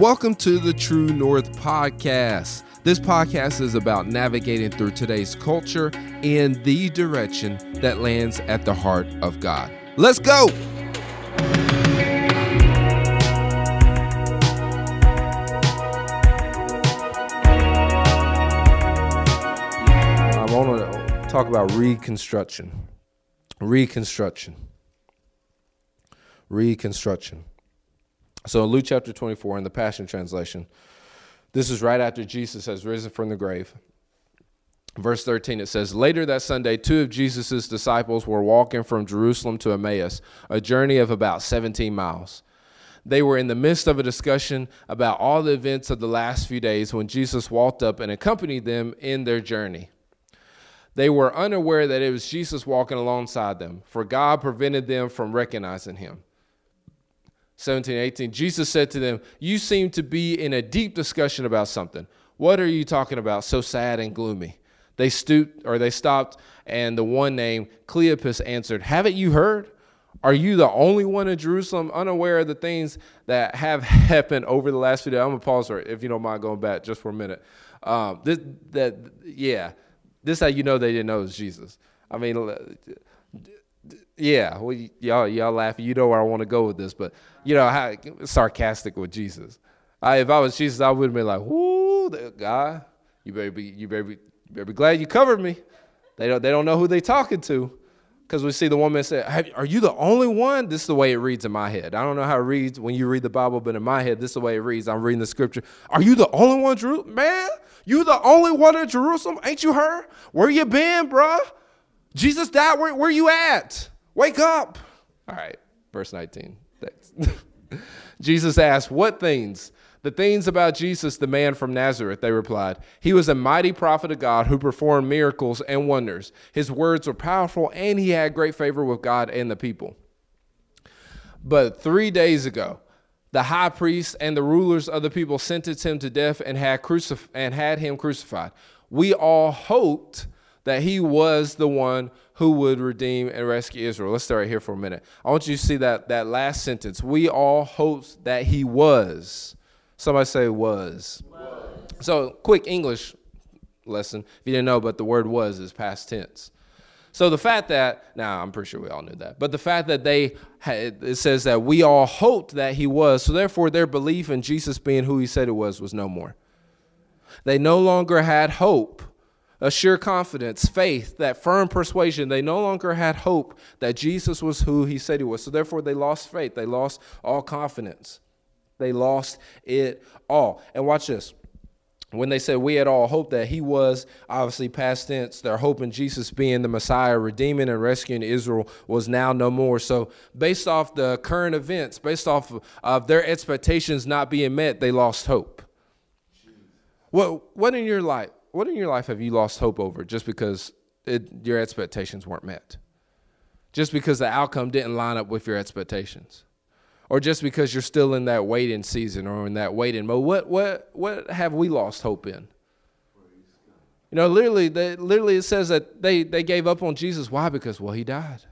Welcome to the True North Podcast. This podcast is about navigating through today's culture in the direction that lands at the heart of God. Let's go! I want to talk about reconstruction. Reconstruction. Reconstruction. So in Luke chapter 24 in the Passion Translation, this is right after Jesus has risen from the grave. Verse 13, it says, Later that Sunday, two of Jesus' disciples were walking from Jerusalem to Emmaus, a journey of about 17 miles. They were in the midst of a discussion about all the events of the last few days when Jesus walked up and accompanied them in their journey. They were unaware that it was Jesus walking alongside them, for God prevented them from recognizing him. 17, 18, Jesus said to them, You seem to be in a deep discussion about something. What are you talking about so sad and gloomy? They stooped or they stopped, and the one named Cleopas answered, Haven't you heard? Are you the only one in Jerusalem unaware of the things that have happened over the last few days? I'm gonna pause for if you don't mind going back just for a minute. Um, this that yeah, this is how you know they didn't know it was Jesus. I mean, yeah, well, y'all y'all laughing. You know where I want to go with this, but you know how sarcastic with Jesus. I, if I was Jesus, I would have been like, "Whoo, God, you better be you better be, you better be glad you covered me." They don't they don't know who they talking to, because we see the woman say, "Are you the only one?" This is the way it reads in my head. I don't know how it reads when you read the Bible, but in my head, this is the way it reads. I'm reading the scripture. Are you the only one, Jerusalem? Man, you the only one in Jerusalem? Ain't you heard? Where you been, bruh? Jesus died. Where where you at? Wake up. All right, verse 19. Thanks. Jesus asked, What things? The things about Jesus, the man from Nazareth, they replied. He was a mighty prophet of God who performed miracles and wonders. His words were powerful, and he had great favor with God and the people. But three days ago, the high priest and the rulers of the people sentenced him to death and had, crucif- and had him crucified. We all hoped that he was the one who would redeem and rescue Israel. Let's start right here for a minute. I want you to see that, that last sentence. We all hoped that he was. Somebody say was. was. So, quick English lesson. If you didn't know, but the word was is past tense. So the fact that now I'm pretty sure we all knew that, but the fact that they it says that we all hoped that he was, so therefore their belief in Jesus being who he said it was was no more. They no longer had hope a sure confidence, faith, that firm persuasion. They no longer had hope that Jesus was who he said he was. So therefore, they lost faith. They lost all confidence. They lost it all. And watch this. When they said we had all hoped that he was, obviously past tense, their hope in Jesus being the Messiah, redeeming and rescuing Israel was now no more. So, based off the current events, based off of their expectations not being met, they lost hope. What, what in your life? What in your life have you lost hope over just because it, your expectations weren't met? Just because the outcome didn't line up with your expectations? Or just because you're still in that waiting season or in that waiting mode? What, what, what have we lost hope in? You know, literally, they, literally it says that they, they gave up on Jesus. Why? Because, well, he died.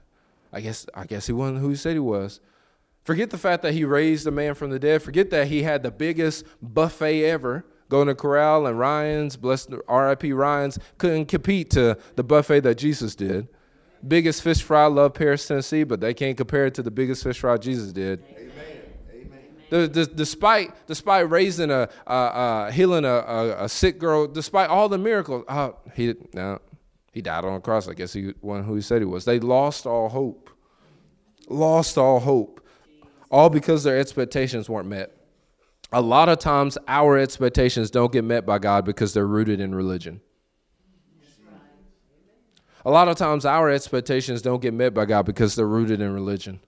I guess, I guess he wasn't who he said he was. Forget the fact that he raised a man from the dead. Forget that he had the biggest buffet ever Golden Corral and Ryan's, blessed RIP Ryan's, couldn't compete to the buffet that Jesus did. Biggest fish fry, love Paris, Tennessee, but they can't compare it to the biggest fish fry Jesus did. Amen. The, the, despite despite raising a uh, uh, healing a, a, a, sick girl, despite all the miracles, uh, he no, he died on a cross. I guess he wasn't who he said he was. They lost all hope, lost all hope, all because their expectations weren't met a lot of times our expectations don't get met by God because they're rooted in religion. A lot of times our expectations don't get met by God because they're rooted in religion.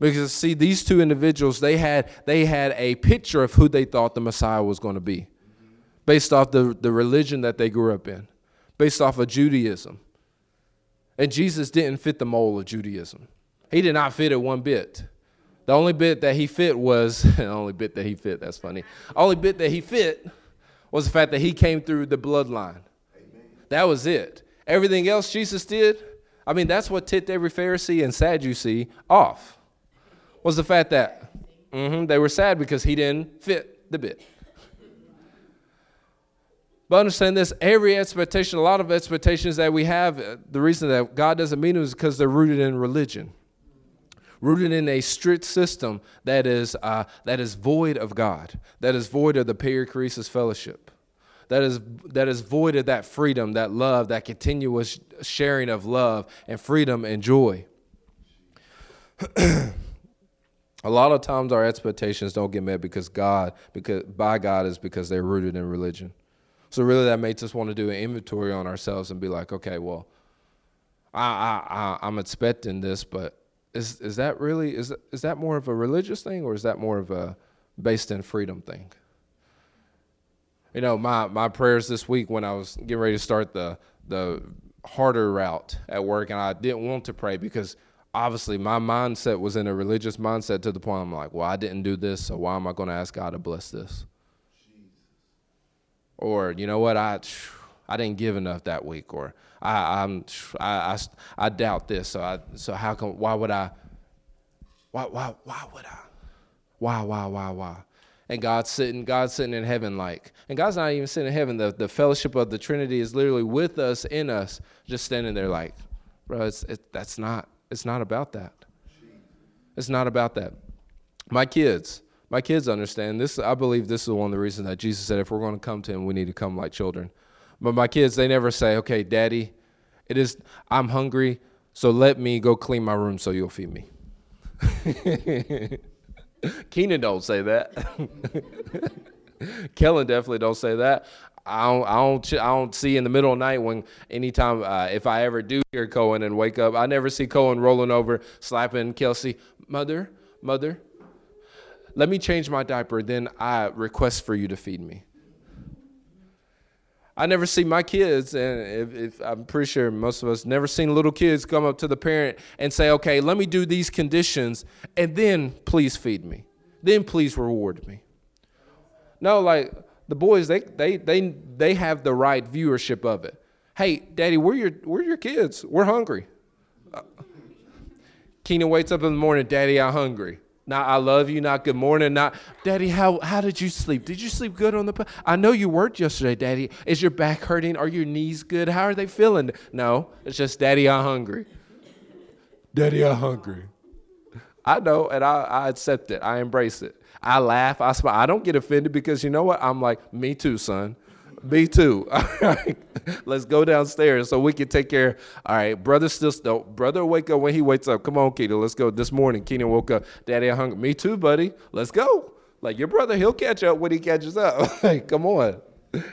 Because see, these two individuals, they had they had a picture of who they thought the Messiah was going to be, based off the, the religion that they grew up in, based off of Judaism. And Jesus didn't fit the mold of Judaism. He did not fit it one bit. The only bit that he fit was the only bit that he fit. That's funny. Only bit that he fit was the fact that he came through the bloodline. Amen. That was it. Everything else Jesus did, I mean, that's what tipped every Pharisee and Sadducee off. Was the fact that mm-hmm, they were sad because he didn't fit. the bit. But understand this every expectation, a lot of expectations that we have, uh, the reason that God doesn't meet them is because they're rooted in religion, rooted in a strict system that is, uh, that is void of God, that is void of the perichoresis fellowship, that is, that is void of that freedom, that love, that continuous sharing of love and freedom and joy. a lot of times our expectations don't get met because God, because by God is because they're rooted in religion. So really, that makes us want to do an inventory on ourselves and be like, okay, well, I, I, I am expecting this, but is is that really is is that more of a religious thing or is that more of a based in freedom thing? You know, my my prayers this week when I was getting ready to start the the harder route at work, and I didn't want to pray because obviously my mindset was in a religious mindset to the point I'm like, well, I didn't do this, so why am I going to ask God to bless this? or you know what I I didn't give enough that week, or I I'm I, I, I doubt this, so I so how come why would I why why why would I why why why why and God's sitting God's sitting in heaven like and God's not even sitting in heaven the the fellowship of the Trinity is literally with us in us just standing there like bro it's it, that's not it's not about that it's not about that my kids my kids understand this. I believe this is one of the reasons that Jesus said, if we're going to come to Him, we need to come like children. But my kids, they never say, okay, Daddy, it is, I'm hungry, so let me go clean my room so you'll feed me. Keenan don't say that. Kellen definitely don't say that. I don't, I don't, I don't see in the middle of night when anytime uh, if I ever do hear Cohen and wake up, I never see Cohen rolling over, slapping Kelsey, mother, mother, let me change my diaper, then I request for you to feed me. I never see my kids, and if, if, I'm pretty sure most of us never seen little kids come up to the parent and say, "Okay, let me do these conditions, and then please feed me, then please reward me." No, like the boys, they they they they have the right viewership of it. Hey, Daddy, we're your we're your kids. We're hungry. Uh, Keenan wakes up in the morning, Daddy, I'm hungry. Not I love you, not good morning, not Daddy, how how did you sleep? Did you sleep good on the I know you worked yesterday, Daddy. Is your back hurting? Are your knees good? How are they feeling? No, it's just Daddy, I'm hungry. Daddy, I'm hungry. I know, and I, I accept it. I embrace it. I laugh, I smile. I don't get offended because you know what? I'm like, me too, son. Me too. All right. Let's go downstairs so we can take care. All right. Brother still don't brother wake up when he wakes up. Come on, Keenan. Let's go. This morning, Keenan woke up. Daddy, I'm hungry. Me too, buddy. Let's go. Like your brother, he'll catch up when he catches up. like, come on.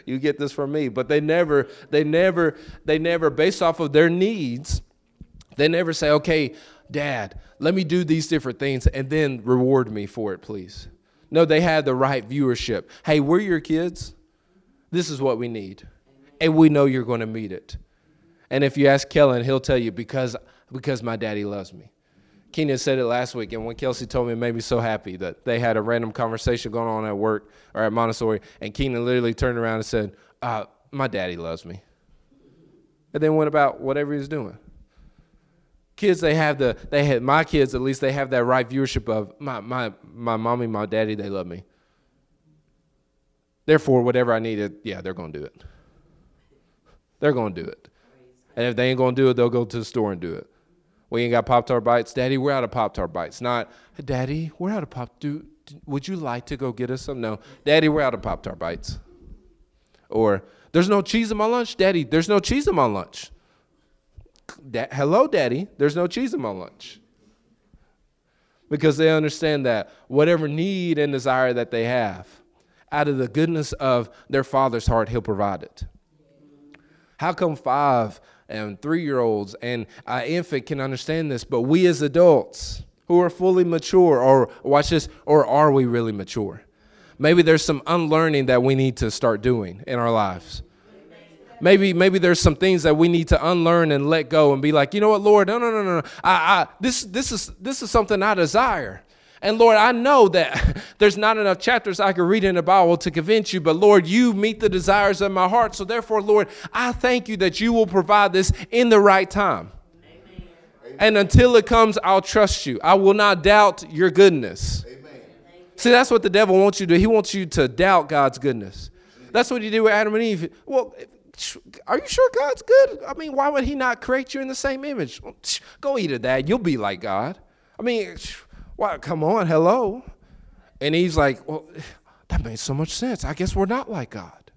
You get this from me. But they never, they never, they never, based off of their needs, they never say, okay, dad, let me do these different things and then reward me for it, please. No, they have the right viewership. Hey, we're your kids. This is what we need. And we know you're going to meet it. And if you ask Kellen, he'll tell you because because my daddy loves me. Keenan said it last week, and when Kelsey told me, it made me so happy that they had a random conversation going on at work or at Montessori, and Keenan literally turned around and said, uh, "My daddy loves me," and then went about whatever he was doing. Kids, they have the they had my kids at least they have that right viewership of my my my mommy, my daddy, they love me. Therefore, whatever I needed, yeah, they're going to do it. They're going to do it. And if they ain't going to do it, they'll go to the store and do it. We ain't got Pop Tart bites. Daddy, we're out of Pop Tart bites. Not, Daddy, we're out of Pop. Do, would you like to go get us some? No, Daddy, we're out of Pop Tart bites. Or, there's no cheese in my lunch. Daddy, there's no cheese in my lunch. Da- Hello, Daddy, there's no cheese in my lunch. Because they understand that whatever need and desire that they have, out of the goodness of their father's heart, he'll provide it. How come five and three year olds and an infant can understand this, but we as adults who are fully mature, or watch this, or are we really mature? Maybe there's some unlearning that we need to start doing in our lives. Maybe, maybe there's some things that we need to unlearn and let go and be like, you know what, Lord, no, no, no, no, I, I, this, this is, this is something I desire. And Lord, I know that there's not enough chapters I could read in the Bible to convince you, but Lord, you meet the desires of my heart. So therefore, Lord, I thank you that you will provide this in the right time. Amen. And until it comes, I'll trust you. I will not doubt your goodness. Amen. See, that's what the devil wants you to do. He wants you to doubt God's goodness. That's what he did with Adam and Eve. Well, are you sure God's good? I mean, why would he not create you in the same image? Go eat of that. You'll be like God. I mean, why? Come on, hello. And he's like, well, that makes so much sense. I guess we're not like God.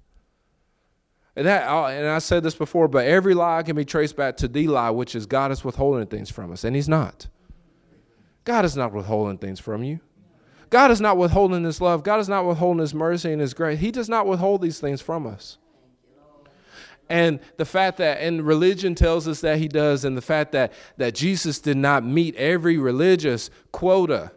And that, uh, and I said this before, but every lie can be traced back to the lie, which is God is withholding things from us, and He's not. God is not withholding things from you. God is not withholding His love. God is not withholding His mercy and His grace. He does not withhold these things from us. And the fact that, and religion tells us that He does, and the fact that that Jesus did not meet every religious quota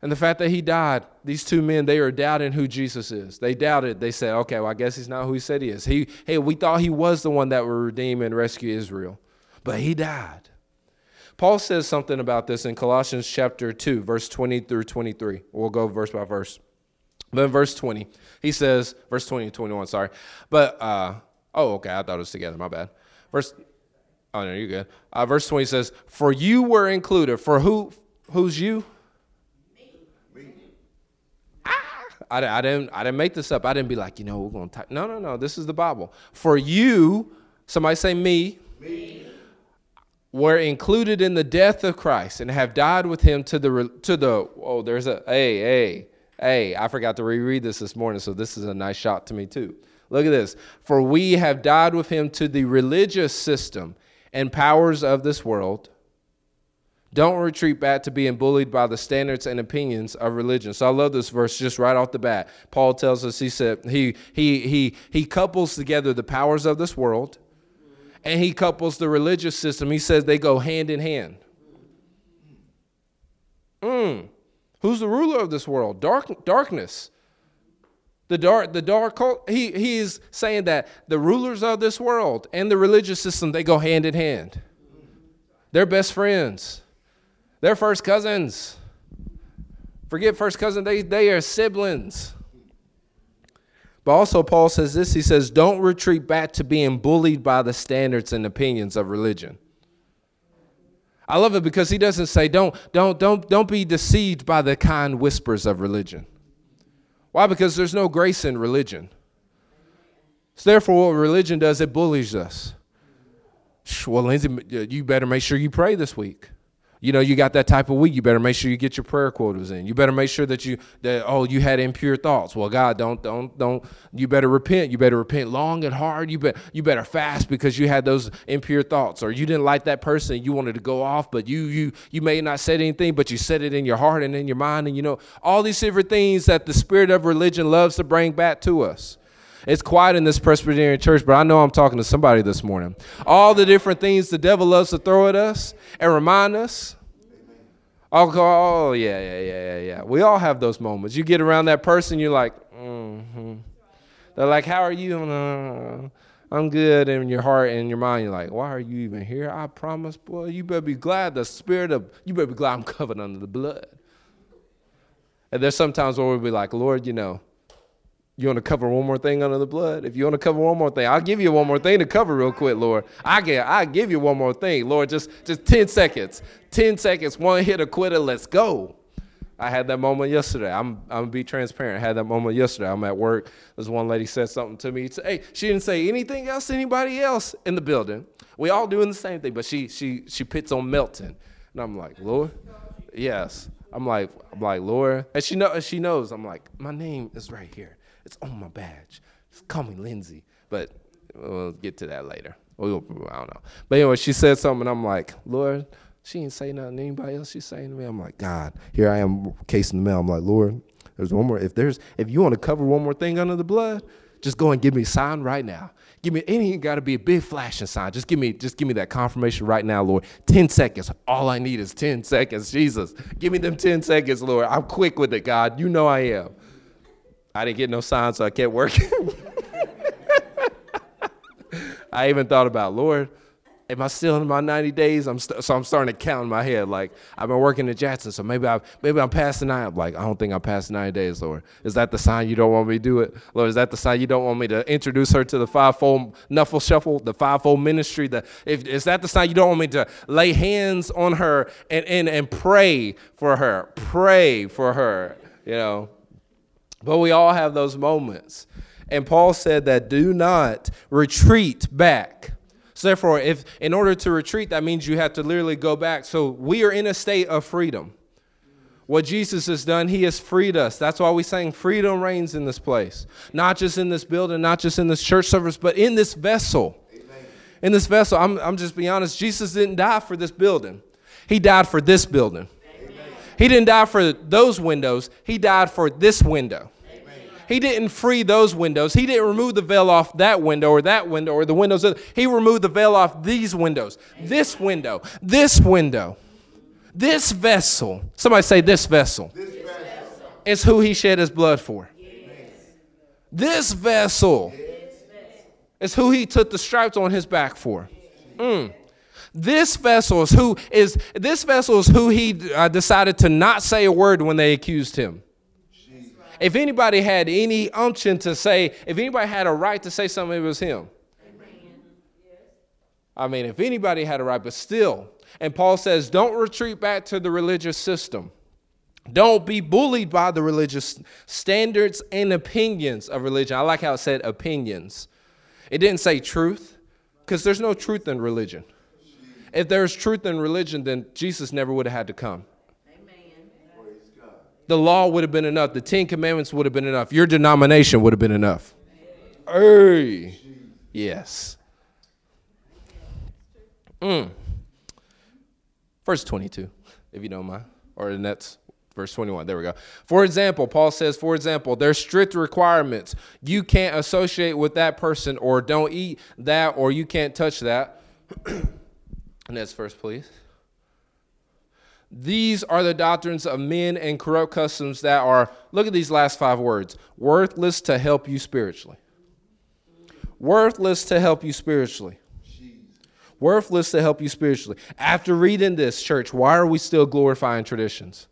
and the fact that he died, these two men, they are doubting who Jesus is. They doubted. They said, okay, well, I guess he's not who he said he is. He, hey, we thought he was the one that would redeem and rescue Israel, but he died. Paul says something about this in Colossians chapter 2, verse 20 through 23. We'll go verse by verse. But in verse 20, he says, verse 20 and 21, sorry. But, uh, oh, okay, I thought it was together, my bad. Verse, oh, no, you're good. Uh, verse 20 says, For you were included. For who, who's you? Me. I, I, didn't I didn't make this up. I didn't be like, you know, we're going to type. No, no, no. This is the Bible. For you, somebody say me, me, were included in the death of Christ and have died with him to the to the oh, there's a hey, hey, hey, I forgot to reread this this morning, so this is a nice shot to me too. Look at this. For we have died with him to the religious system and powers of this world don't retreat back to being bullied by the standards and opinions of religion. So I love this verse just right off the bat. Paul tells us he said he he he he couples together the powers of this world and he couples the religious system. He says they go hand in hand. Mm. Who's the ruler of this world? Dark darkness. The dark, the dark. He he is saying that the rulers of this world and the religious system they go hand in hand. They're best friends. They're first cousins. Forget first cousin, they, they are siblings. But also, Paul says this he says, don't retreat back to being bullied by the standards and opinions of religion. I love it because he doesn't say, don't, don't, don't, don't be deceived by the kind whispers of religion. Why? Because there's no grace in religion. So therefore, what religion does, it bullies us. Well, Lindsay, you better make sure you pray this week you know you got that type of week you better make sure you get your prayer quotas in. You better make sure that you that oh you had impure thoughts. Well god don't don't don't you better repent. You better repent long and hard. You bet you better fast because you had those impure thoughts. Or you didn't like that person you wanted to go off but you you you may not said anything but you said it in your heart and in your mind. And you know all these different things that the spirit of religion loves to bring back to us it's quiet in this Presbyterian church, but I know I'm talking to somebody this morning. All the different things the devil loves to throw at us and remind us. I'll go, oh, yeah, yeah, yeah, yeah, yeah. We all have those moments. You get around that person, you're like, mm-hmm. They're like, how are you? Uh, I'm good. And in your heart and your mind, you're like, why are you even here? I promise, boy, you better be glad the spirit of, you better be glad I'm covered under the blood. And there's sometimes where we'll be like, Lord, you know, you want to cover one more thing under the blood? If you want to cover one more thing, I'll give you one more thing to cover real quick, Lord. I get I give you one more thing, Lord. Just just 10 seconds. 10 seconds, one hit a quitter, let's go. I had that moment yesterday. I'm I'm gonna be transparent. I had that moment yesterday. I'm at work. This one lady said something to me. Said, hey, she didn't say anything else anybody else in the building. We all doing the same thing, but she she she pits on Melton. And I'm like, Lord, yes. I'm like, I'm like, Lord. And she know she knows. I'm like, my name is right here. It's on my badge. Just call me Lindsay. But we'll get to that later. I don't know. But anyway, she said something, and I'm like, Lord, she ain't saying nothing to anybody else. She's saying to me, I'm like, God, here I am casing the mail. I'm like, Lord, there's one more. If there's, if you want to cover one more thing under the blood, just go and give me a sign right now. Give me, it ain't got to be a big flashing sign. Just give me, just give me that confirmation right now, Lord. 10 seconds. All I need is 10 seconds. Jesus, give me them 10 seconds, Lord. I'm quick with it, God. You know I am. I didn't get no sign, so I kept working. I even thought about, Lord, am I still in my 90 days? I'm st- so I'm starting to count in my head. Like I've been working at Jackson, so maybe I maybe I'm past the nine. I'm like I don't think I'm past 90 days, Lord. Is that the sign you don't want me to do it, Lord? Is that the sign you don't want me to introduce her to the fivefold knuffle shuffle, the fivefold ministry? The if is that the sign you don't want me to lay hands on her and and and pray for her, pray for her you know. But we all have those moments. And Paul said that do not retreat back. So therefore, if in order to retreat, that means you have to literally go back. So we are in a state of freedom. What Jesus has done, he has freed us. That's why we saying freedom reigns in this place. Not just in this building, not just in this church service, but in this vessel. Amen. In this vessel, I'm, I'm just being honest, Jesus didn't die for this building. He died for this building. Amen. He didn't die for those windows. He died for this window. He didn't free those windows. He didn't remove the veil off that window or that window or the windows. He removed the veil off these windows, this window, this window, this vessel. Somebody say, This vessel. This vessel. It's who he shed his blood for. Yes. This vessel is who he took the stripes on his back for. Mm. This vessel is who is this vessel is who he uh, decided to not say a word when they accused him if anybody had any unction to say, if anybody had a right to say something, it was him. I mean, if anybody had a right, but still. And Paul says, don't retreat back to the religious system. Don't be bullied by the religious standards and opinions of religion. I like how it said opinions. It didn't say truth, because there's no truth in religion. If there's truth in religion, then Jesus never would have had to come. The law would have been enough. The Ten Commandments would have been enough. Your denomination would have been enough. Hey. Yes. Mm. Verse 22, if you don't mind. Or the next verse 21. There we go. For example, Paul says, for example, there's strict requirements. You can't associate with that person, or don't eat that, or you can't touch that. next verse, please. These are the doctrines of men and corrupt customs that are, look at these last five words, worthless to help you spiritually. Worthless to help you spiritually. Worthless to help you spiritually. After reading this, church, why are we still glorifying traditions?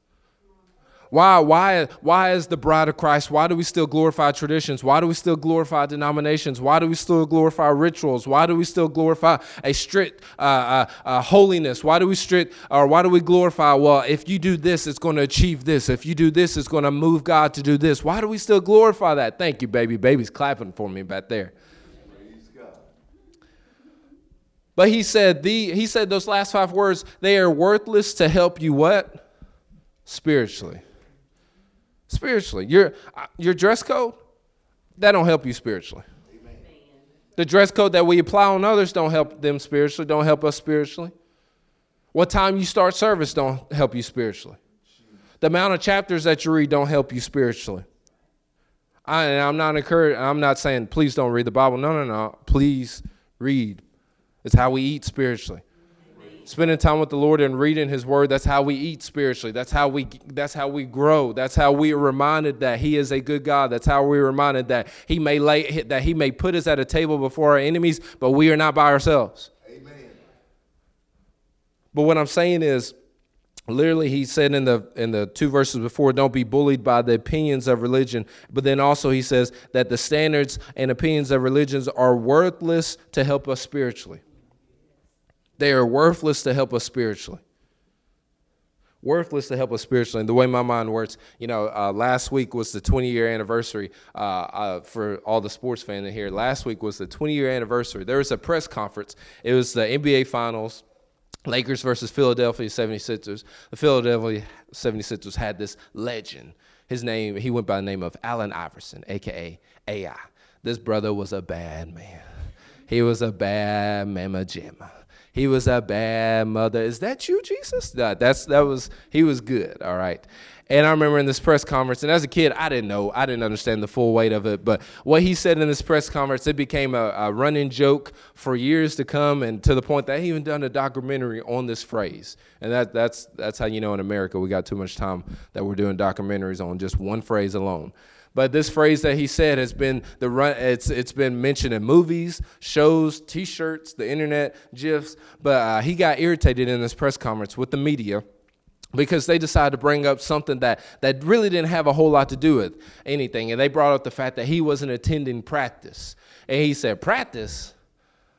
Why, why, why is the bride of Christ? Why do we still glorify traditions? Why do we still glorify denominations? Why do we still glorify rituals? Why do we still glorify a strict uh, uh, uh, holiness? Why do we strict, or why do we glorify, well, if you do this, it's going to achieve this. If you do this, it's going to move God to do this. Why do we still glorify that? Thank you, baby. Baby's clapping for me back there. But he said the he said those last five words, they are worthless to help you what? Spiritually spiritually. Your, uh, your dress code, that don't help you spiritually. Amen. The dress code that we apply on others don't help them spiritually, don't help us spiritually. What time you start service don't help you spiritually. The amount of chapters that you read don't help you spiritually. I, am not encouraging, I'm not saying please don't read the Bible. No, no, no. Please read. It's how we eat spiritually spending time with the Lord and reading his word that's how we eat spiritually. That's how we that's how we grow. That's how we are reminded that he is a good God. That's how we're reminded that he may lay that he may put us at a table before our enemies but we are not by ourselves. Amen. But what I'm saying is literally he said in the in the two verses before don't be bullied by the opinions of religion. But then also he says that the standards and opinions of religions are worthless to help us spiritually they are worthless to help us spiritually. Worthless to help us spiritually. And the way my mind works, you know, uh, last week was the 20 year anniversary uh, uh, for all the sports fans in here. Last week was the 20 year anniversary. There was a press conference. It was the NBA Finals. Lakers versus Philadelphia 76ers. The Philadelphia 76ers had this legend. His name, he went by the name of Allen Iverson, aka AI. This brother was a bad man. He was a bad mama jamma he was a bad mother. Is that you, Jesus? No, that's that was he was good. All right. And I remember in this press conference, and as a kid, I didn't know, I didn't understand the full weight of it. But what he said in this press conference, it became a, a running joke for years to come, and to the point that he even done a documentary on this phrase. And that, that's that's how you know in America we got too much time that we're doing documentaries on just one phrase alone. But this phrase that he said has been the run. It's it's been mentioned in movies, shows, T-shirts, the internet, gifs. But uh, he got irritated in this press conference with the media because they decided to bring up something that, that really didn't have a whole lot to do with anything. And they brought up the fact that he wasn't attending practice. And he said, Practice?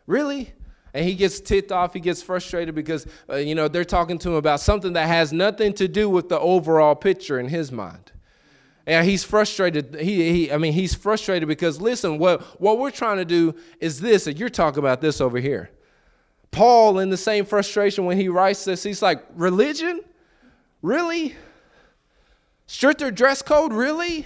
Really? And he gets ticked off, he gets frustrated because, uh, you know, they're talking to him about something that has nothing to do with the overall picture in his mind. And he's frustrated. He, he, I mean, he's frustrated because listen, what, what we're trying to do is this, and you're talking about this over here. Paul, in the same frustration when he writes this, he's like, religion? Really? Stricter dress code? Really?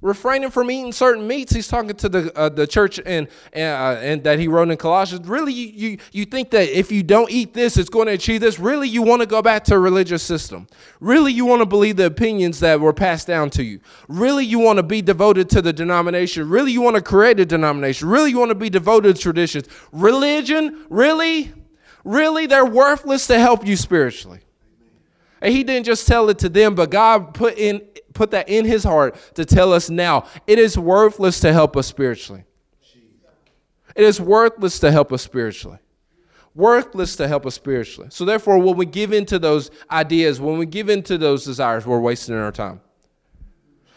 Refraining from eating certain meats. He's talking to the uh, the church and and, uh, and that he wrote in Colossians. Really, you, you you think that if you don't eat this, it's going to achieve this? Really, you want to go back to a religious system? Really, you want to believe the opinions that were passed down to you? Really, you want to be devoted to the denomination? Really, you want to create a denomination? Really, you want to be devoted to traditions? Religion? Really? Really, they're worthless to help you spiritually. And he didn't just tell it to them, but God put in put that in his heart to tell us now. It is worthless to help us spiritually. It is worthless to help us spiritually. Worthless to help us spiritually. So therefore, when we give into those ideas, when we give into those desires, we're wasting our time.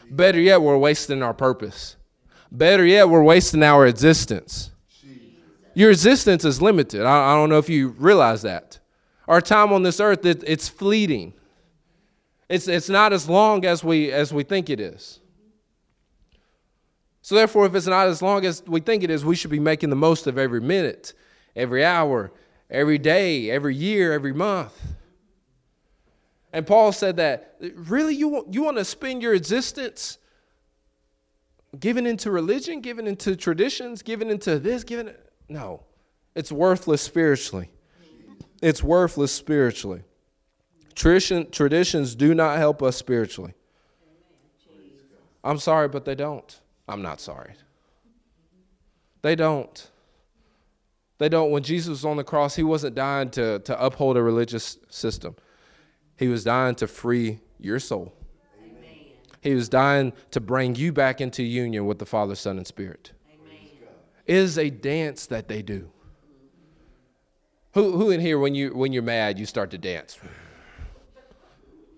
Better yet, we're wasting our purpose. Better yet, we're wasting our existence. Your existence is limited. I, I don't know if you realize that. Our time on this earth, it, it's fleeting. It's, it's not as long as we, as we think it is. So, therefore, if it's not as long as we think it is, we should be making the most of every minute, every hour, every day, every year, every month. And Paul said that, really, you want, you want to spend your existence giving into religion, giving into traditions, giving into this, giving. No, it's worthless spiritually. It's worthless spiritually. Tradition, traditions do not help us spiritually. I'm sorry, but they don't. I'm not sorry. They don't. They don't. When Jesus was on the cross, he wasn't dying to, to uphold a religious system, he was dying to free your soul. Amen. He was dying to bring you back into union with the Father, Son, and Spirit. Amen. It is a dance that they do. Who, who in here, when, you, when you're mad, you start to dance?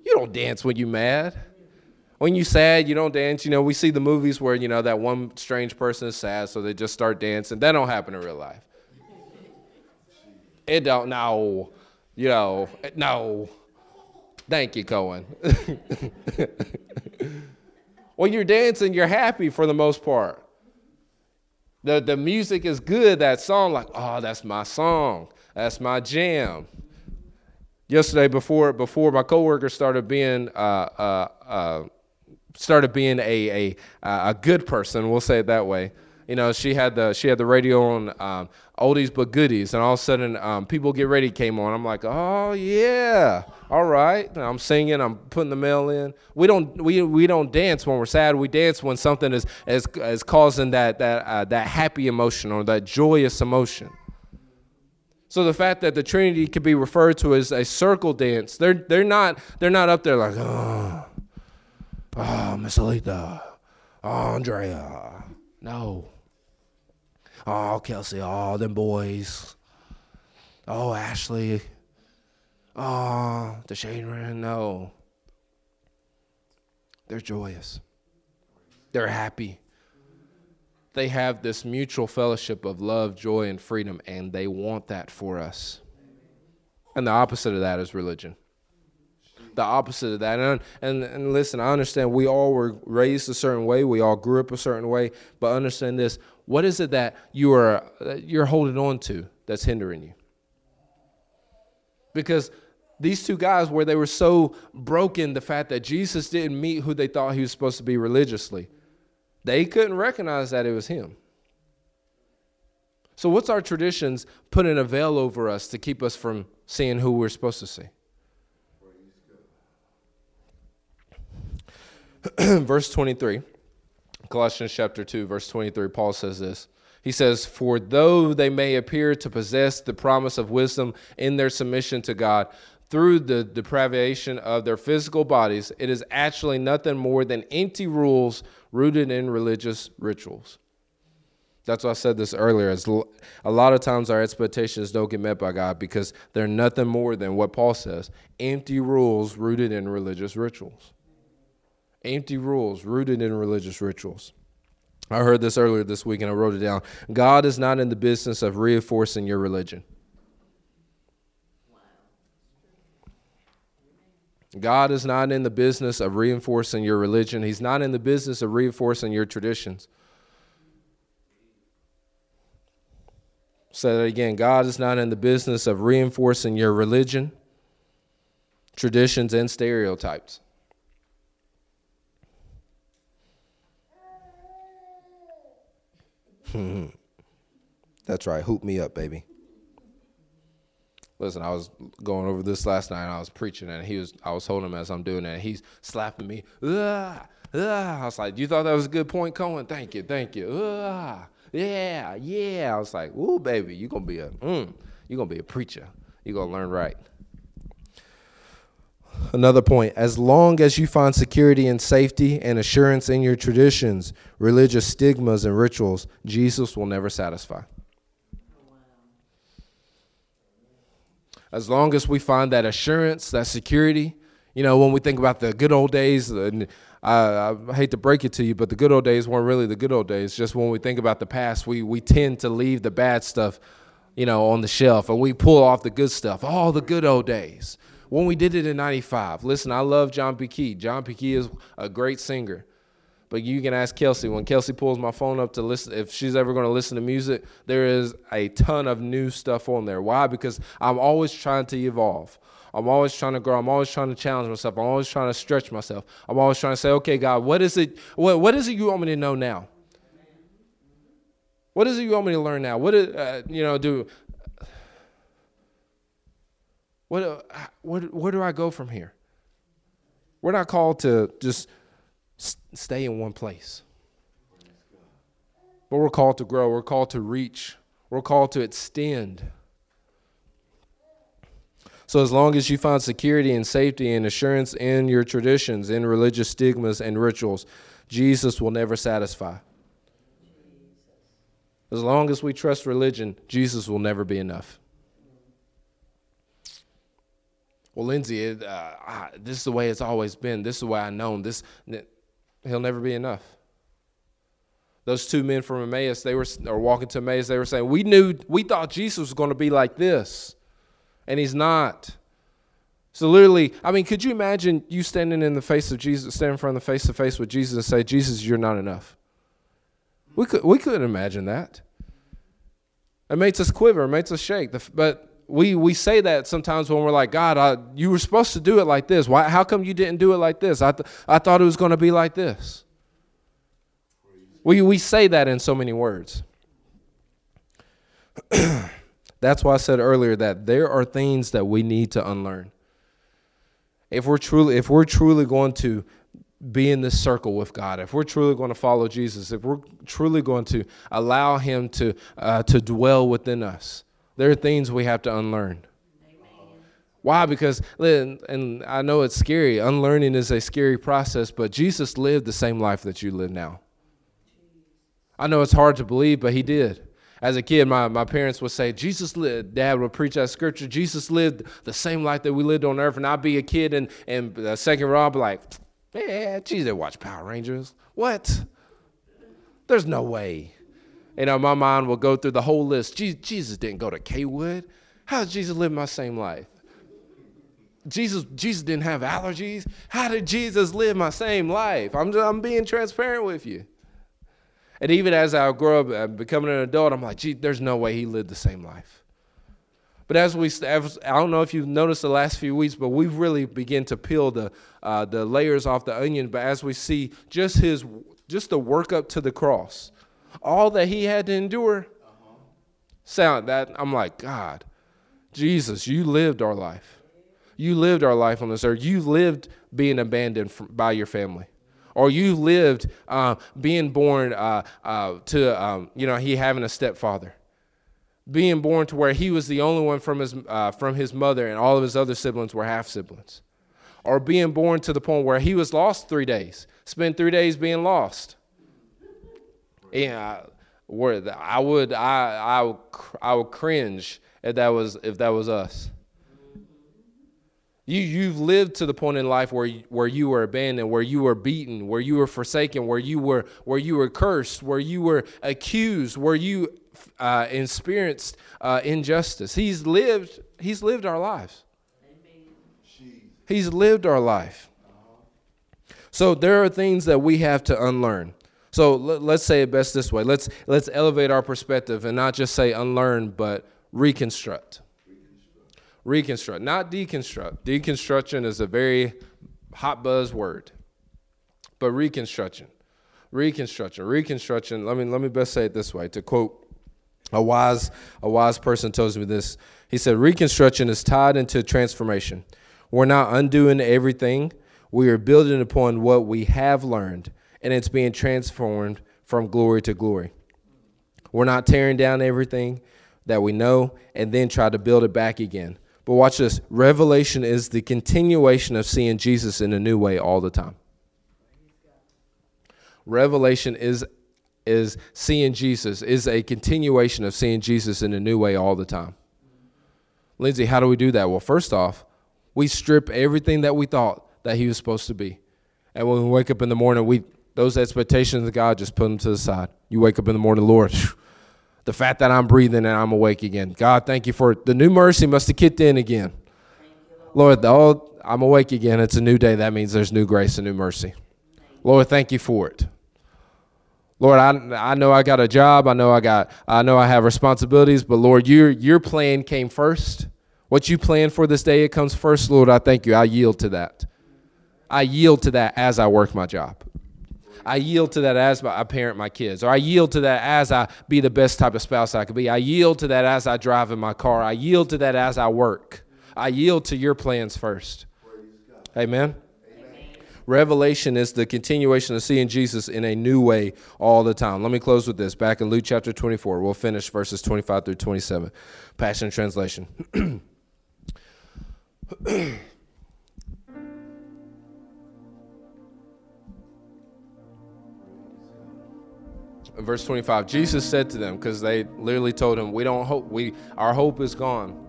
You don't dance when you're mad. When you're sad, you don't dance. You know, we see the movies where, you know, that one strange person is sad, so they just start dancing. That don't happen in real life. It don't, no. You know, no. Thank you, Cohen. when you're dancing, you're happy for the most part. The, the music is good, that song, like, oh, that's my song. That's my jam yesterday before before my coworker started being uh, uh, uh, started being a, a a good person. We'll say it that way. You know, she had the she had the radio on um, oldies but goodies, and all of a sudden, um, people get ready came on. I'm like, oh yeah, all right. And I'm singing, I'm putting the mail in. We don't we we don't dance when we're sad. We dance when something is is, is causing that that uh, that happy emotion or that joyous emotion. So the fact that the Trinity could be referred to as a circle dance, they're they're not they're not up there like oh, oh Miss Alita, oh, Andrea, no, oh Kelsey, oh them boys, oh Ashley, oh the Shane no. They're joyous. They're happy they have this mutual fellowship of love, joy, and freedom, and they want that for us. And the opposite of that is religion. The opposite of that. And, and, and listen, I understand we all were raised a certain way, we all grew up a certain way, but understand this what is it that you are you're holding on to that's hindering you? Because these two guys, where they were so broken, the fact that Jesus didn't meet who they thought he was supposed to be religiously they couldn't recognize that it was him. So, what's our traditions putting a veil over us to keep us from seeing who we're supposed to see? verse 23, Colossians chapter 2, verse 23, Paul says this. He says, For though they may appear to possess the promise of wisdom in their submission to God, through the depravation of their physical bodies, it is actually nothing more than empty rules rooted in religious rituals. That's why I said this earlier. As a lot of times our expectations don't get met by God because they're nothing more than what Paul says empty rules rooted in religious rituals. Empty rules rooted in religious rituals. I heard this earlier this week and I wrote it down. God is not in the business of reinforcing your religion. God is not in the business of reinforcing your religion. He's not in the business of reinforcing your traditions. Say that again. God is not in the business of reinforcing your religion, traditions, and stereotypes. That's right. Hoop me up, baby. Listen, I was going over this last night. And I was preaching, and he was. I was holding him as I'm doing it. And he's slapping me. Ah, ah. I was like, "You thought that was a good point, Cohen? Thank you, thank you." Ah, yeah, yeah. I was like, "Ooh, baby, you gonna be a, mm, you gonna be a preacher. You're gonna learn right." Another point as long as you find security and safety and assurance in your traditions, religious stigmas, and rituals, Jesus will never satisfy. As long as we find that assurance, that security, you know, when we think about the good old days, and I, I, hate to break it to you, but the good old days weren't really the good old days. Just when we think about the past, we, we tend to leave the bad stuff, you know, on the shelf and we pull off the good stuff, all the good old days. When we did it in 95, listen, I love John P. Kee. John P. Kee is a great singer. But you can ask Kelsey. When Kelsey pulls my phone up to listen, if she's ever going to listen to music, there is a ton of new stuff on there. Why? Because I'm always trying to evolve. I'm always trying to grow. I'm always trying to challenge myself. I'm always trying to stretch myself. I'm always trying to say, okay, God, what is it? What, what is it you want me to know now? What is it you want me to learn now? What is, uh, you know, do what, uh, what, where do I go from here? We're not called to just stay in one place. But we're called to grow, we're called to reach, we're called to extend. So, as long as you find security and safety and assurance in your traditions, in religious stigmas and rituals, Jesus will never satisfy. As long as we trust religion, Jesus will never be enough. Well, Lindsay, it, uh, this is the way it's always been. This is the way I've known. This, he'll never be enough. Those two men from Emmaus, they were or walking to Emmaus, they were saying, We knew we thought Jesus was going to be like this, and he's not. So literally, I mean, could you imagine you standing in the face of Jesus, standing in front of the face to face with Jesus and say, Jesus, you're not enough? We could we couldn't imagine that. It makes us quiver, it makes us shake. But we we say that sometimes when we're like, God, I, you were supposed to do it like this. Why? How come you didn't do it like this? I th- I thought it was going to be like this. We we say that in so many words. That's why I said earlier that there are things that we need to unlearn. If we're truly if we're truly going to be in this circle with God, if we're truly going to follow Jesus, if we're truly going to allow Him to uh, to dwell within us there are things we have to unlearn. Why? Because, and I know it's scary. Unlearning is a scary process, but Jesus lived the same life that you live now. I know it's hard to believe, but he did. As a kid, my, my parents would say, Jesus lived, dad would preach that scripture, Jesus lived the same life that we lived on earth. And I'd be a kid and, and the second row, I'd be like, yeah, Jesus didn't watch Power Rangers. What? There's no way. You know, my mind will go through the whole list. Jesus didn't go to Kaywood. How did Jesus live my same life? Jesus, Jesus didn't have allergies. How did Jesus live my same life? I'm, just, I'm being transparent with you. And even as I grow up and becoming an adult, I'm like, gee, there's no way he lived the same life. But as we, as, I don't know if you've noticed the last few weeks, but we've really begun to peel the, uh, the layers off the onion. But as we see just his, just the work up to the cross, all that he had to endure. Sound that I'm like, God, Jesus, you lived our life. You lived our life on this earth. You lived being abandoned by your family. Or you lived uh, being born uh, uh, to, um, you know, he having a stepfather. Being born to where he was the only one from his, uh, from his mother and all of his other siblings were half siblings. Or being born to the point where he was lost three days, spent three days being lost yeah, where I would I I would, I would cringe if that was if that was us. You you've lived to the point in life where you, where you were abandoned, where you were beaten, where you were forsaken, where you were where you were cursed, where you were accused, where you uh, experienced uh, injustice. He's lived he's lived our lives. He's lived our life. So there are things that we have to unlearn. So let, us say it best this way. Let's let's elevate our perspective and not just say unlearn, but reconstruct. Reconstruct, reconstruct not deconstruct. Deconstruction is a very hot buzz word. But reconstruction. Reconstruction. Reconstruction. Let me let me best say it this way. To quote a wise a wise person tells me this. He said reconstruction is tied into transformation. We're not undoing everything. We are building upon what we have learned and it's being transformed from glory to glory. We're not tearing down everything that we know and then try to build it back again. But watch this revelation is the continuation of seeing Jesus in a new way all the time. Revelation is is seeing Jesus is a continuation of seeing Jesus in a new way all the time. Lindsay, how do we do that? Well, first off, we strip everything that we thought that he was supposed to be. And when we wake up in the morning, we those expectations of God, just put them to the side. You wake up in the morning, Lord, the fact that I'm breathing and I'm awake again. God, thank you for the new mercy must have kicked in again. Lord, oh, I'm awake again. It's a new day. That means there's new grace and new mercy. Lord, thank you for it. Lord, I, I know I got a job. I know I got I know I have responsibilities, but Lord, your your plan came first. What you planned for this day, it comes first, Lord. I thank you. I yield to that. I yield to that as I work my job. I yield to that as I parent my kids, or I yield to that as I be the best type of spouse I could be. I yield to that as I drive in my car. I yield to that as I work. I yield to your plans first. Amen. Revelation is the continuation of seeing Jesus in a new way all the time. Let me close with this. Back in Luke chapter 24, we'll finish verses 25 through 27. Passion Translation. verse 25 jesus said to them because they literally told him we don't hope we our hope is gone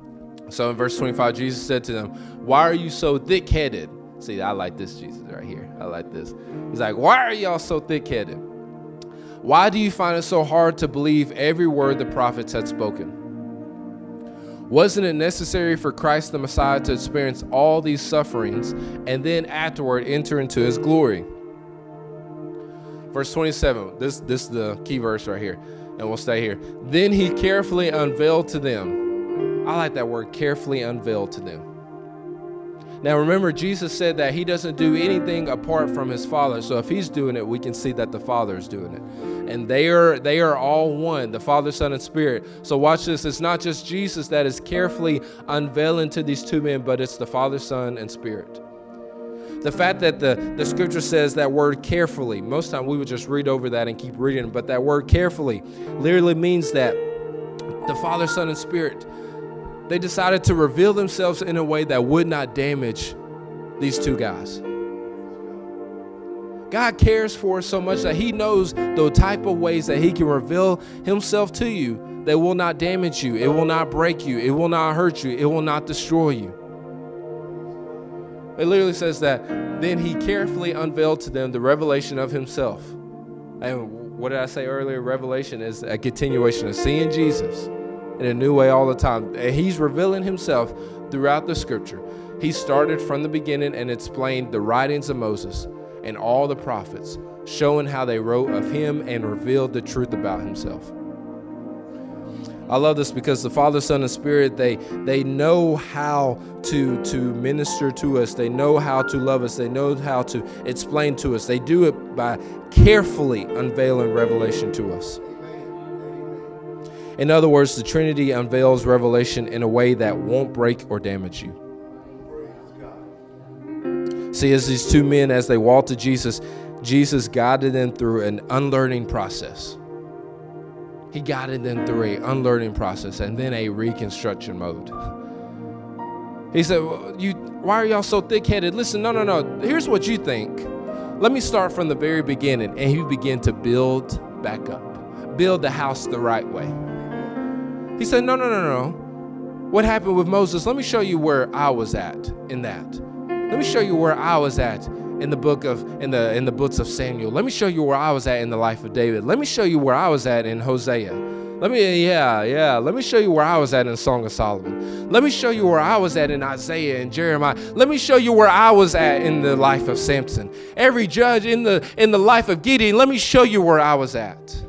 so in verse 25 jesus said to them why are you so thick-headed? See i like this jesus right here. I like this. He's like why are y'all so thick-headed? Why do you find it so hard to believe every word the prophets had spoken? Wasn't it necessary for Christ the Messiah to experience all these sufferings and then afterward enter into his glory? Verse 27, this, this is the key verse right here, and we'll stay here. Then he carefully unveiled to them. I like that word, carefully unveiled to them. Now remember, Jesus said that he doesn't do anything apart from his Father. So if he's doing it, we can see that the Father is doing it. And they are they are all one, the Father, Son, and Spirit. So watch this. It's not just Jesus that is carefully unveiling to these two men, but it's the Father, Son, and Spirit the fact that the, the scripture says that word carefully, most time we would just read over that and keep reading, but that word carefully literally means that the Father, Son, and Spirit, they decided to reveal themselves in a way that would not damage these two guys. God cares for us so much that He knows the type of ways that He can reveal Himself to you that will not damage you, it will not break you, it will not hurt you, it will not destroy you. It literally says that then he carefully unveiled to them the revelation of himself. And what did I say earlier? Revelation is a continuation of seeing Jesus in a new way all the time. And he's revealing himself throughout the scripture. He started from the beginning and explained the writings of Moses and all the prophets, showing how they wrote of him and revealed the truth about himself. I love this because the Father, Son, and Spirit, they they know how to to minister to us. They know how to love us. They know how to explain to us. They do it by carefully unveiling revelation to us. In other words, the Trinity unveils revelation in a way that won't break or damage you. See, as these two men, as they walked to Jesus, Jesus guided them through an unlearning process. He guided them through a unlearning process and then a reconstruction mode. He said, "You, why are y'all so thick-headed? Listen, no, no, no. Here's what you think. Let me start from the very beginning." And he began to build back up, build the house the right way. He said, "No, no, no, no. What happened with Moses? Let me show you where I was at in that. Let me show you where I was at in the book of in the in the books of Samuel. Let me show you where I was at in the life of David. Let me show you where I was at in Hosea. Let me, yeah, yeah. Let me show you where I was at in Song of Solomon. Let me show you where I was at in Isaiah and Jeremiah. Let me show you where I was at in the life of Samson. Every judge in the in the life of Gideon. Let me show you where I was at.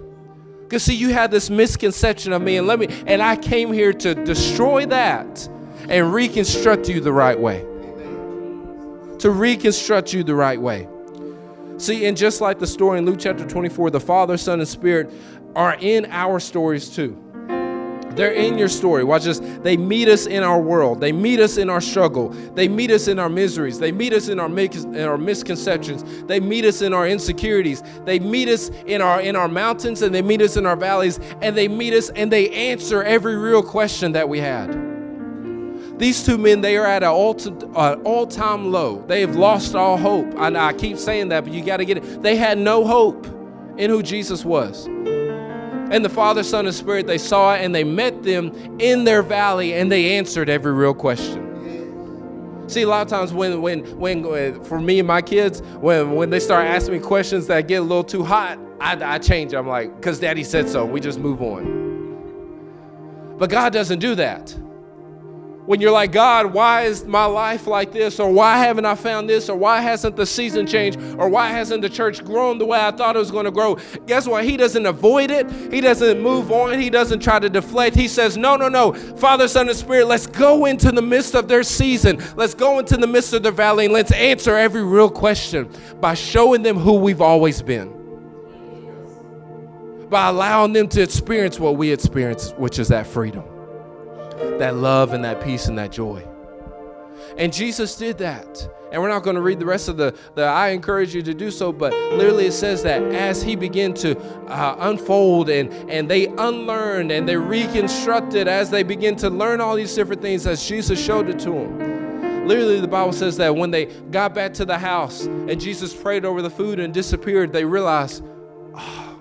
Because see, you had this misconception of me, and let me, and I came here to destroy that and reconstruct you the right way. To reconstruct you the right way. See, and just like the story in Luke chapter 24, the Father, Son, and Spirit are in our stories too. They're in your story. Watch this. They meet us in our world. They meet us in our struggle. They meet us in our miseries. They meet us in our, in our misconceptions. They meet us in our insecurities. They meet us in our in our mountains and they meet us in our valleys. And they meet us and they answer every real question that we had. These two men, they are at an all, uh, all time low. They have lost all hope. I, I keep saying that, but you got to get it. They had no hope in who Jesus was. And the Father, Son, and Spirit, they saw it and they met them in their valley and they answered every real question. See, a lot of times when, when, when, for me and my kids, when, when they start asking me questions that get a little too hot, I, I change. I'm like, because daddy said so. We just move on. But God doesn't do that when you're like, God, why is my life like this? Or why haven't I found this? Or why hasn't the season changed? Or why hasn't the church grown the way I thought it was going to grow? Guess what? He doesn't avoid it. He doesn't move on. He doesn't try to deflect. He says, No, no, no. Father, Son, and Spirit, let's go into the midst of their season. Let's go into the midst of their valley and let's answer every real question by showing them who we've always been. By allowing them to experience what we experience, which is that freedom that love and that peace and that joy. And Jesus did that. And we're not going to read the rest of the, the I encourage you to do so, but literally it says that as he began to uh, unfold and, and they unlearned and they reconstructed as they begin to learn all these different things as Jesus showed it to them. Literally, the Bible says that when they got back to the house and Jesus prayed over the food and disappeared, they realized, oh,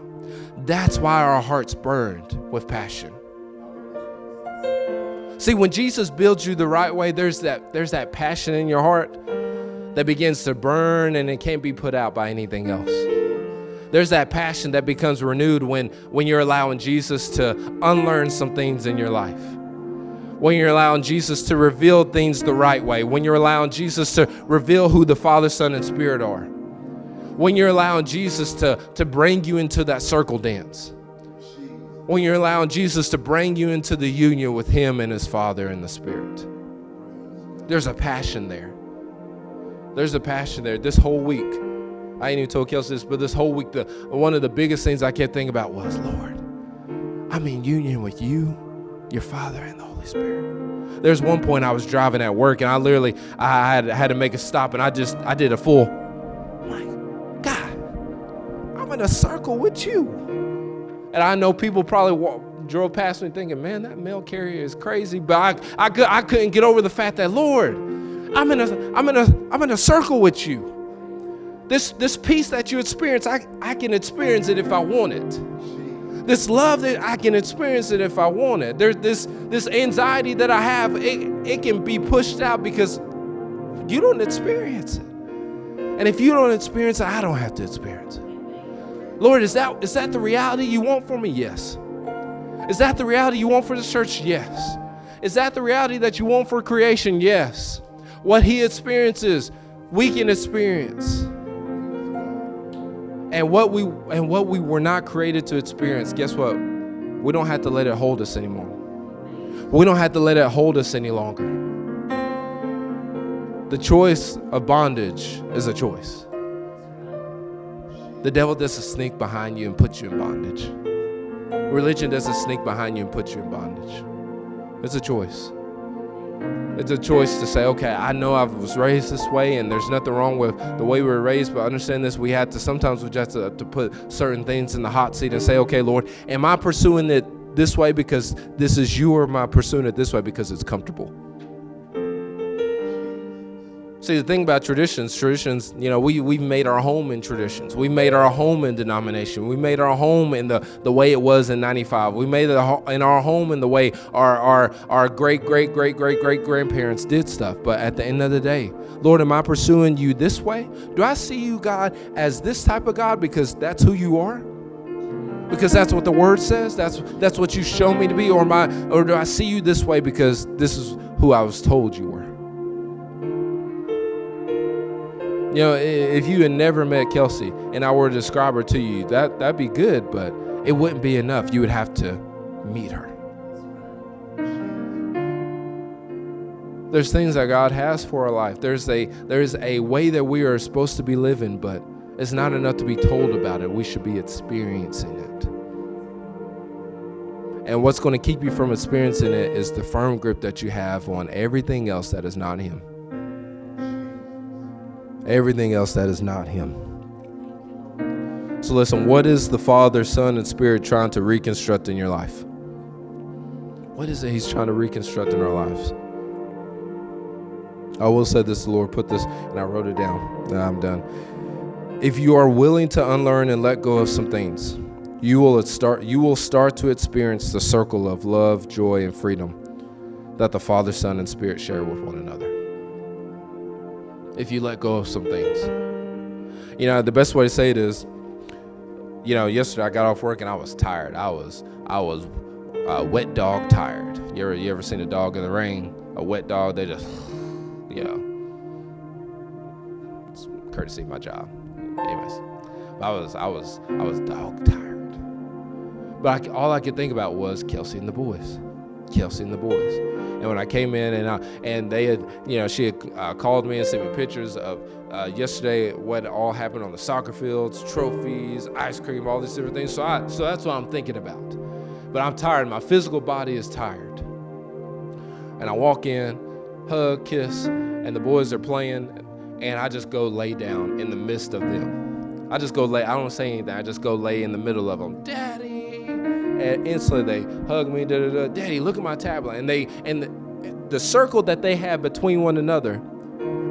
that's why our hearts burned with passion. See, when Jesus builds you the right way, there's that there's that passion in your heart that begins to burn and it can't be put out by anything else. There's that passion that becomes renewed when when you're allowing Jesus to unlearn some things in your life. When you're allowing Jesus to reveal things the right way, when you're allowing Jesus to reveal who the Father, Son, and Spirit are. When you're allowing Jesus to, to bring you into that circle dance when you're allowing Jesus to bring you into the union with Him and His Father and the Spirit. There's a passion there. There's a passion there. This whole week, I ain't even told Kelsey this, but this whole week, the one of the biggest things I kept thinking about was, Lord, I'm in union with you, your Father, and the Holy Spirit. There's one point I was driving at work, and I literally I had had to make a stop, and I just I did a full. My God, I'm in a circle with you. And I know people probably walk, drove past me thinking, man, that mail carrier is crazy. But I, I, I couldn't get over the fact that, Lord, I'm in a, I'm in a, I'm in a circle with you. This, this peace that you experience, I, I can experience it if I want it. This love that I can experience it if I want it. There's this, this anxiety that I have, it, it can be pushed out because you don't experience it. And if you don't experience it, I don't have to experience it. Lord, is that, is that the reality you want for me? Yes. Is that the reality you want for the church? Yes. Is that the reality that you want for creation? Yes. What he experiences, we can experience. And what we and what we were not created to experience, guess what? We don't have to let it hold us anymore. We don't have to let it hold us any longer. The choice of bondage is a choice. The devil doesn't sneak behind you and put you in bondage. Religion doesn't sneak behind you and put you in bondage. It's a choice. It's a choice to say, okay, I know I was raised this way, and there's nothing wrong with the way we were raised, but understand this, we had to sometimes we just have to, to put certain things in the hot seat and say, okay, Lord, am I pursuing it this way because this is you, or am I pursuing it this way because it's comfortable? See, the thing about traditions, traditions, you know, we, we've made our home in traditions. We made our home in denomination. We made our home in the, the way it was in 95. We made it in our home in the way our, our, our great, great, great, great, great grandparents did stuff. But at the end of the day, Lord, am I pursuing you this way? Do I see you, God, as this type of God because that's who you are? because that's what the word says? That's that's what you show me to be, or am I, or do I see you this way because this is who I was told you were? You know, if you had never met Kelsey and I were to describe her to you, that that'd be good, but it wouldn't be enough. You would have to meet her. There's things that God has for our life. There's a there's a way that we are supposed to be living, but it's not enough to be told about it. We should be experiencing it. And what's going to keep you from experiencing it is the firm grip that you have on everything else that is not Him everything else that is not Him. So, listen, what is the Father, Son, and Spirit trying to reconstruct in your life? What is it He's trying to reconstruct in our lives? I will say this, the Lord put this, and I wrote it down. Now I'm done. If you are willing to unlearn and let go of some things, you will start you will start to experience the circle of love, joy, and freedom that the Father, Son, and Spirit share with one another if you let go of some things. You know, the best way to say it is, you know, yesterday I got off work and I was tired. I was I was uh, wet dog tired. You ever you ever seen a dog in the rain? A wet dog, they just, you know, it's courtesy of my job. Anyways, I was I was I was dog tired. But I, all I could think about was Kelsey and the boys. Kelsey and the boys. And when I came in and I, and they had, you know, she had uh, called me and sent me pictures of uh, yesterday what all happened on the soccer fields, trophies, ice cream, all these different things. So I, so that's what I'm thinking about. But I'm tired. My physical body is tired. And I walk in, hug, kiss, and the boys are playing, and I just go lay down in the midst of them. I just go lay. I don't say anything. I just go lay in the middle of them. Daddy and instantly they hug me, da, da, da, daddy, look at my tablet. And they and the, the circle that they had between one another,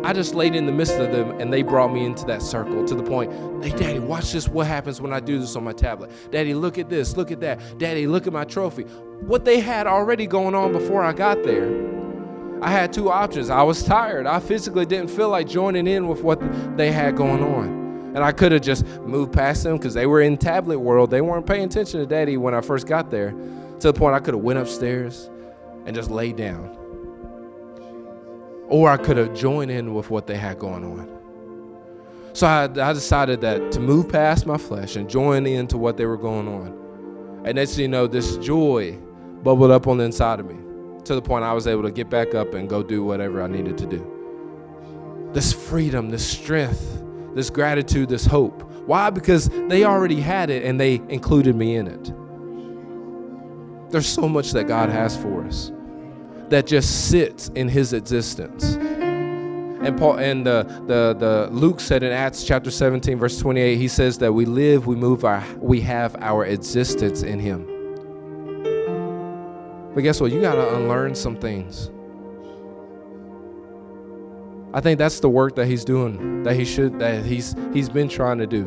I just laid in the midst of them and they brought me into that circle to the point, hey, daddy, watch this. What happens when I do this on my tablet? Daddy, look at this, look at that. Daddy, look at my trophy. What they had already going on before I got there. I had two options. I was tired. I physically didn't feel like joining in with what they had going on. And I could have just moved past them because they were in tablet world. They weren't paying attention to daddy when I first got there. To the point I could have went upstairs and just laid down. Or I could have joined in with what they had going on. So I, I decided that to move past my flesh and join into what they were going on. And next you know, this joy bubbled up on the inside of me to the point I was able to get back up and go do whatever I needed to do. This freedom, this strength this gratitude, this hope. Why? Because they already had it and they included me in it. There's so much that God has for us that just sits in his existence. And Paul and the, the the Luke said in Acts chapter 17 verse 28 he says that we live, we move our we have our existence in him. But guess what? You got to unlearn some things. I think that's the work that he's doing, that he should, that he's he's been trying to do,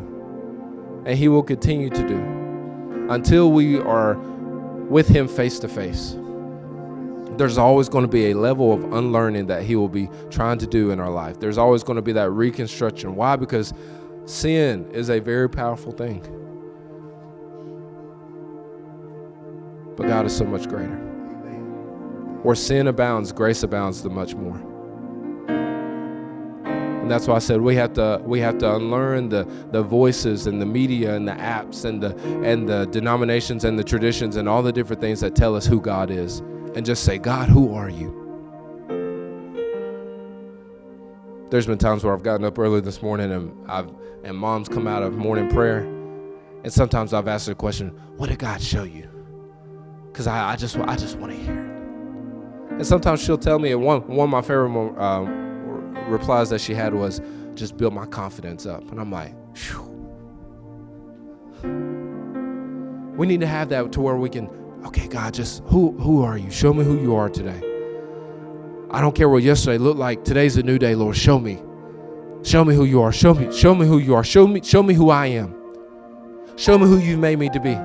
and he will continue to do until we are with him face to face. There's always going to be a level of unlearning that he will be trying to do in our life. There's always going to be that reconstruction. Why? Because sin is a very powerful thing. But God is so much greater. Where sin abounds, grace abounds the much more. And that's why I said we have to we have to unlearn the the voices and the media and the apps and the and the denominations and the traditions and all the different things that tell us who God is and just say, God, who are you? There's been times where I've gotten up early this morning and I've and mom's come out of morning prayer. And sometimes I've asked her the question, what did God show you? Because I, I just I just want to hear it. And sometimes she'll tell me, and one one of my favorite um, replies that she had was, just build my confidence up. And I'm like, Phew. We need to have that to where we can, okay, God, just who who are you? Show me who you are today. I don't care what yesterday looked like. Today's a new day, Lord. Show me. Show me who you are. Show me, show me who you are. Show me, show me who I am. Show me who you made me to be.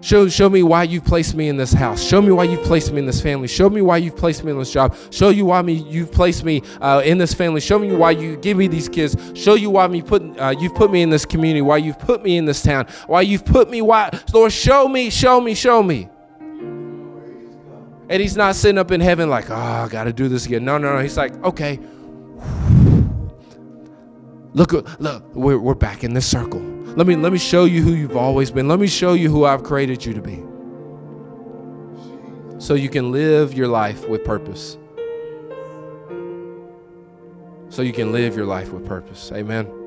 Show, show me why you've placed me in this house. Show me why you've placed me in this family. Show me why you've placed me in this job. Show you why me you've placed me uh, in this family. Show me why you give me these kids. Show you why me put uh, you've put me in this community. Why you've put me in this town. Why you've put me. Why Lord, show me, show me, show me. And he's not sitting up in heaven like, oh, I got to do this again. No, no, no. He's like, okay. Look, look, we're, we're back in this circle. Let me let me show you who you've always been. Let me show you who I've created you to be. So you can live your life with purpose. So you can live your life with purpose. Amen.